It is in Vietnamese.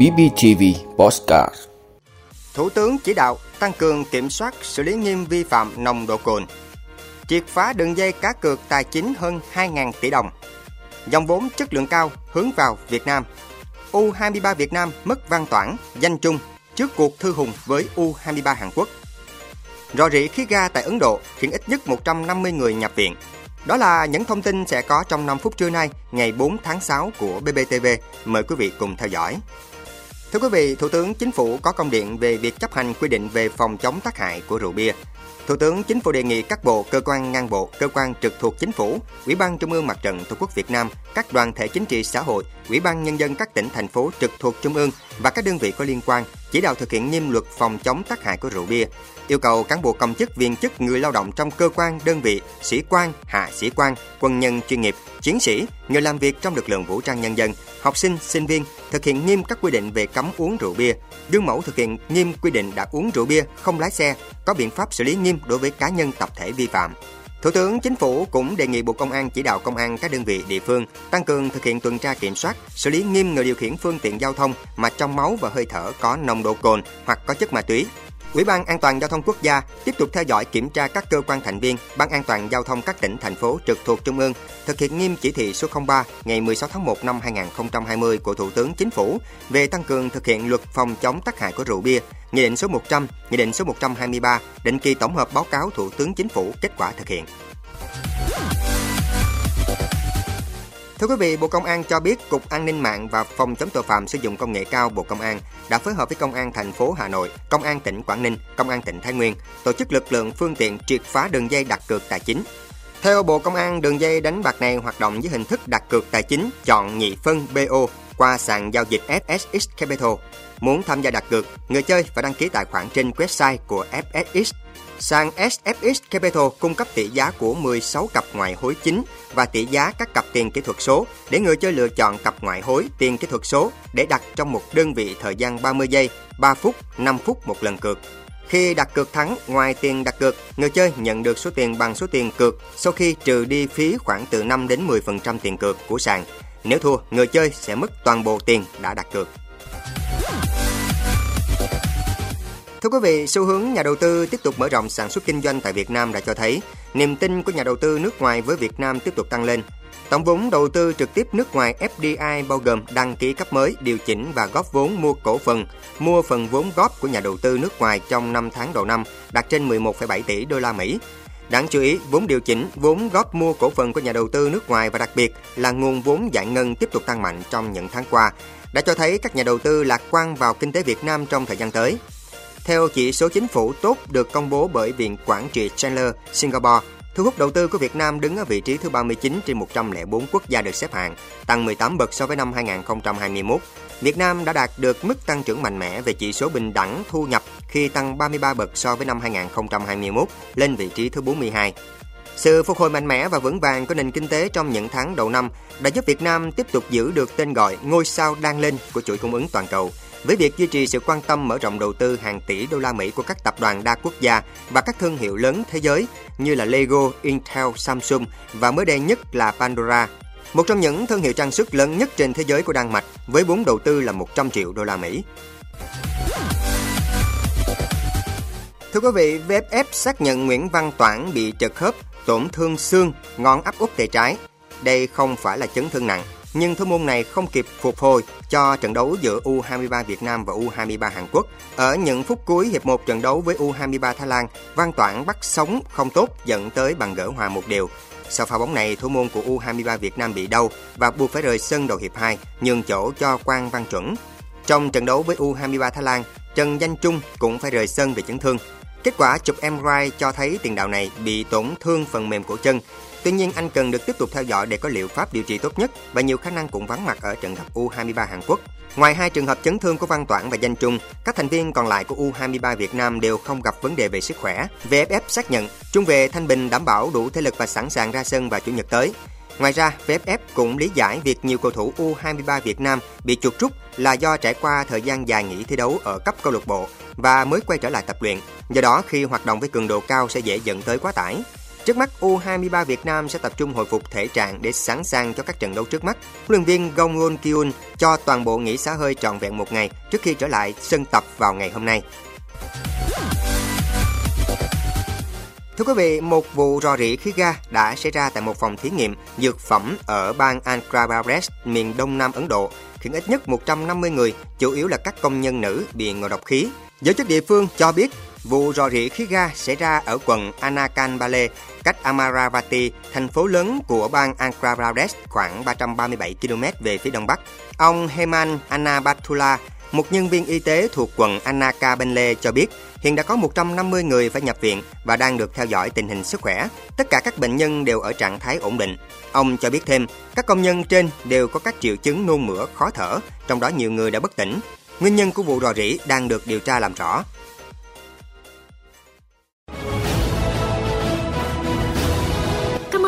BBTV Postcard Thủ tướng chỉ đạo tăng cường kiểm soát xử lý nghiêm vi phạm nồng độ cồn. Triệt phá đường dây cá cược tài chính hơn 2.000 tỷ đồng. Dòng vốn chất lượng cao hướng vào Việt Nam. U23 Việt Nam mất văn toản, danh chung trước cuộc thư hùng với U23 Hàn Quốc. Rò rỉ khí ga tại Ấn Độ khiến ít nhất 150 người nhập viện. Đó là những thông tin sẽ có trong 5 phút trưa nay, ngày 4 tháng 6 của BBTV. Mời quý vị cùng theo dõi. Thưa quý vị, Thủ tướng Chính phủ có công điện về việc chấp hành quy định về phòng chống tác hại của rượu bia. Thủ tướng Chính phủ đề nghị các bộ, cơ quan ngang bộ, cơ quan trực thuộc Chính phủ, Ủy ban Trung ương Mặt trận Tổ quốc Việt Nam, các đoàn thể chính trị xã hội, Ủy ban Nhân dân các tỉnh, thành phố trực thuộc Trung ương và các đơn vị có liên quan chỉ đạo thực hiện nghiêm luật phòng chống tác hại của rượu bia, yêu cầu cán bộ công chức viên chức người lao động trong cơ quan đơn vị sĩ quan hạ sĩ quan quân nhân chuyên nghiệp chiến sĩ người làm việc trong lực lượng vũ trang nhân dân học sinh sinh viên thực hiện nghiêm các quy định về cấm uống rượu bia. Gương mẫu thực hiện nghiêm quy định đã uống rượu bia không lái xe có biện pháp xử lý nghiêm đối với cá nhân tập thể vi phạm. Thủ tướng Chính phủ cũng đề nghị Bộ Công an chỉ đạo công an các đơn vị địa phương tăng cường thực hiện tuần tra kiểm soát, xử lý nghiêm người điều khiển phương tiện giao thông mà trong máu và hơi thở có nồng độ cồn hoặc có chất ma túy. Ủy ban An toàn giao thông quốc gia tiếp tục theo dõi kiểm tra các cơ quan thành viên Ban An toàn giao thông các tỉnh thành phố trực thuộc trung ương thực hiện nghiêm chỉ thị số 03 ngày 16 tháng 1 năm 2020 của Thủ tướng Chính phủ về tăng cường thực hiện luật phòng chống tác hại của rượu bia, Nghị định số 100, Nghị định số 123, định kỳ tổng hợp báo cáo Thủ tướng Chính phủ kết quả thực hiện. Thưa quý vị, Bộ Công an cho biết Cục An ninh mạng và Phòng chống tội phạm sử dụng công nghệ cao Bộ Công an đã phối hợp với Công an thành phố Hà Nội, Công an tỉnh Quảng Ninh, Công an tỉnh Thái Nguyên tổ chức lực lượng phương tiện triệt phá đường dây đặt cược tài chính. Theo Bộ Công an, đường dây đánh bạc này hoạt động dưới hình thức đặt cược tài chính chọn nhị phân BO qua sàn giao dịch FSX Capital. Muốn tham gia đặt cược, người chơi phải đăng ký tài khoản trên website của FSX Sàn SFX Capital cung cấp tỷ giá của 16 cặp ngoại hối chính và tỷ giá các cặp tiền kỹ thuật số để người chơi lựa chọn cặp ngoại hối tiền kỹ thuật số để đặt trong một đơn vị thời gian 30 giây, 3 phút, 5 phút một lần cược. Khi đặt cược thắng, ngoài tiền đặt cược, người chơi nhận được số tiền bằng số tiền cược sau khi trừ đi phí khoảng từ 5 đến 10% tiền cược của sàn. Nếu thua, người chơi sẽ mất toàn bộ tiền đã đặt cược. Thưa quý vị, xu hướng nhà đầu tư tiếp tục mở rộng sản xuất kinh doanh tại Việt Nam đã cho thấy niềm tin của nhà đầu tư nước ngoài với Việt Nam tiếp tục tăng lên. Tổng vốn đầu tư trực tiếp nước ngoài FDI bao gồm đăng ký cấp mới, điều chỉnh và góp vốn mua cổ phần, mua phần vốn góp của nhà đầu tư nước ngoài trong 5 tháng đầu năm đạt trên 11,7 tỷ đô la Mỹ. Đáng chú ý, vốn điều chỉnh, vốn góp mua cổ phần của nhà đầu tư nước ngoài và đặc biệt là nguồn vốn giải ngân tiếp tục tăng mạnh trong những tháng qua, đã cho thấy các nhà đầu tư lạc quan vào kinh tế Việt Nam trong thời gian tới. Theo chỉ số chính phủ tốt được công bố bởi Viện Quản trị Chandler, Singapore, thu hút đầu tư của Việt Nam đứng ở vị trí thứ 39 trên 104 quốc gia được xếp hạng, tăng 18 bậc so với năm 2021. Việt Nam đã đạt được mức tăng trưởng mạnh mẽ về chỉ số bình đẳng thu nhập khi tăng 33 bậc so với năm 2021, lên vị trí thứ 42. Sự phục hồi mạnh mẽ và vững vàng của nền kinh tế trong những tháng đầu năm đã giúp Việt Nam tiếp tục giữ được tên gọi ngôi sao đang lên của chuỗi cung ứng toàn cầu – với việc duy trì sự quan tâm mở rộng đầu tư hàng tỷ đô la Mỹ của các tập đoàn đa quốc gia và các thương hiệu lớn thế giới như là Lego, Intel, Samsung và mới đây nhất là Pandora. Một trong những thương hiệu trang sức lớn nhất trên thế giới của Đan Mạch với vốn đầu tư là 100 triệu đô la Mỹ. Thưa quý vị, VFF xác nhận Nguyễn Văn Toản bị trật khớp, tổn thương xương, ngón áp út tay trái. Đây không phải là chấn thương nặng, nhưng thủ môn này không kịp phục hồi cho trận đấu giữa U23 Việt Nam và U23 Hàn Quốc. Ở những phút cuối hiệp 1 trận đấu với U23 Thái Lan, Văn Toản bắt sống không tốt dẫn tới bằng gỡ hòa một điều. Sau pha bóng này, thủ môn của U23 Việt Nam bị đau và buộc phải rời sân đầu hiệp 2, nhường chỗ cho Quang Văn Chuẩn. Trong trận đấu với U23 Thái Lan, Trần Danh Trung cũng phải rời sân vì chấn thương. Kết quả chụp MRI cho thấy tiền đạo này bị tổn thương phần mềm cổ chân Tuy nhiên anh cần được tiếp tục theo dõi để có liệu pháp điều trị tốt nhất và nhiều khả năng cũng vắng mặt ở trận gặp U23 Hàn Quốc. Ngoài hai trường hợp chấn thương của Văn Toản và Danh Trung, các thành viên còn lại của U23 Việt Nam đều không gặp vấn đề về sức khỏe. VFF xác nhận trung vệ Thanh Bình đảm bảo đủ thể lực và sẵn sàng ra sân vào chủ nhật tới. Ngoài ra, VFF cũng lý giải việc nhiều cầu thủ U23 Việt Nam bị chuột rút là do trải qua thời gian dài nghỉ thi đấu ở cấp câu lạc bộ và mới quay trở lại tập luyện. Do đó, khi hoạt động với cường độ cao sẽ dễ dẫn tới quá tải. Trước mắt, U23 Việt Nam sẽ tập trung hồi phục thể trạng để sẵn sàng cho các trận đấu trước mắt. Huấn luyện viên Gong Won Kyun cho toàn bộ nghỉ xả hơi trọn vẹn một ngày trước khi trở lại sân tập vào ngày hôm nay. Thưa quý vị, một vụ rò rỉ khí ga đã xảy ra tại một phòng thí nghiệm dược phẩm ở bang Andhra Pradesh, miền đông nam Ấn Độ, khiến ít nhất 150 người, chủ yếu là các công nhân nữ, bị ngộ độc khí. Giới chức địa phương cho biết vụ rò rỉ khí ga xảy ra ở quận Anakanbale, cách Amaravati, thành phố lớn của bang Andhra Pradesh khoảng 337 km về phía đông bắc. Ông Heman Anabatula, một nhân viên y tế thuộc quận Anakabenle cho biết, hiện đã có 150 người phải nhập viện và đang được theo dõi tình hình sức khỏe. Tất cả các bệnh nhân đều ở trạng thái ổn định. Ông cho biết thêm, các công nhân trên đều có các triệu chứng nôn mửa, khó thở, trong đó nhiều người đã bất tỉnh. Nguyên nhân của vụ rò rỉ đang được điều tra làm rõ.